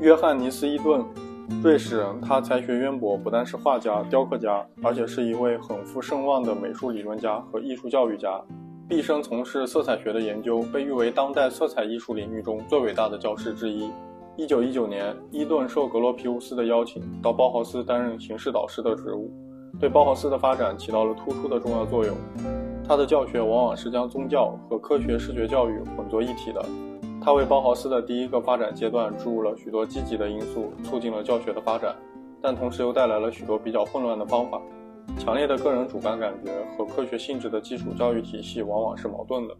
约翰尼斯·伊顿，瑞士人，他才学渊博，不但是画家、雕刻家，而且是一位很负盛望的美术理论家和艺术教育家。毕生从事色彩学的研究，被誉为当代色彩艺术领域中最伟大的教师之一。一九一九年，伊顿受格罗皮乌斯的邀请，到包豪斯担任形式导师的职务，对包豪斯的发展起到了突出的重要作用。他的教学往往是将宗教和科学视觉教育混作一体的。他为包豪斯的第一个发展阶段注入了许多积极的因素，促进了教学的发展，但同时又带来了许多比较混乱的方法。强烈的个人主观感觉和科学性质的基础教育体系往往是矛盾的。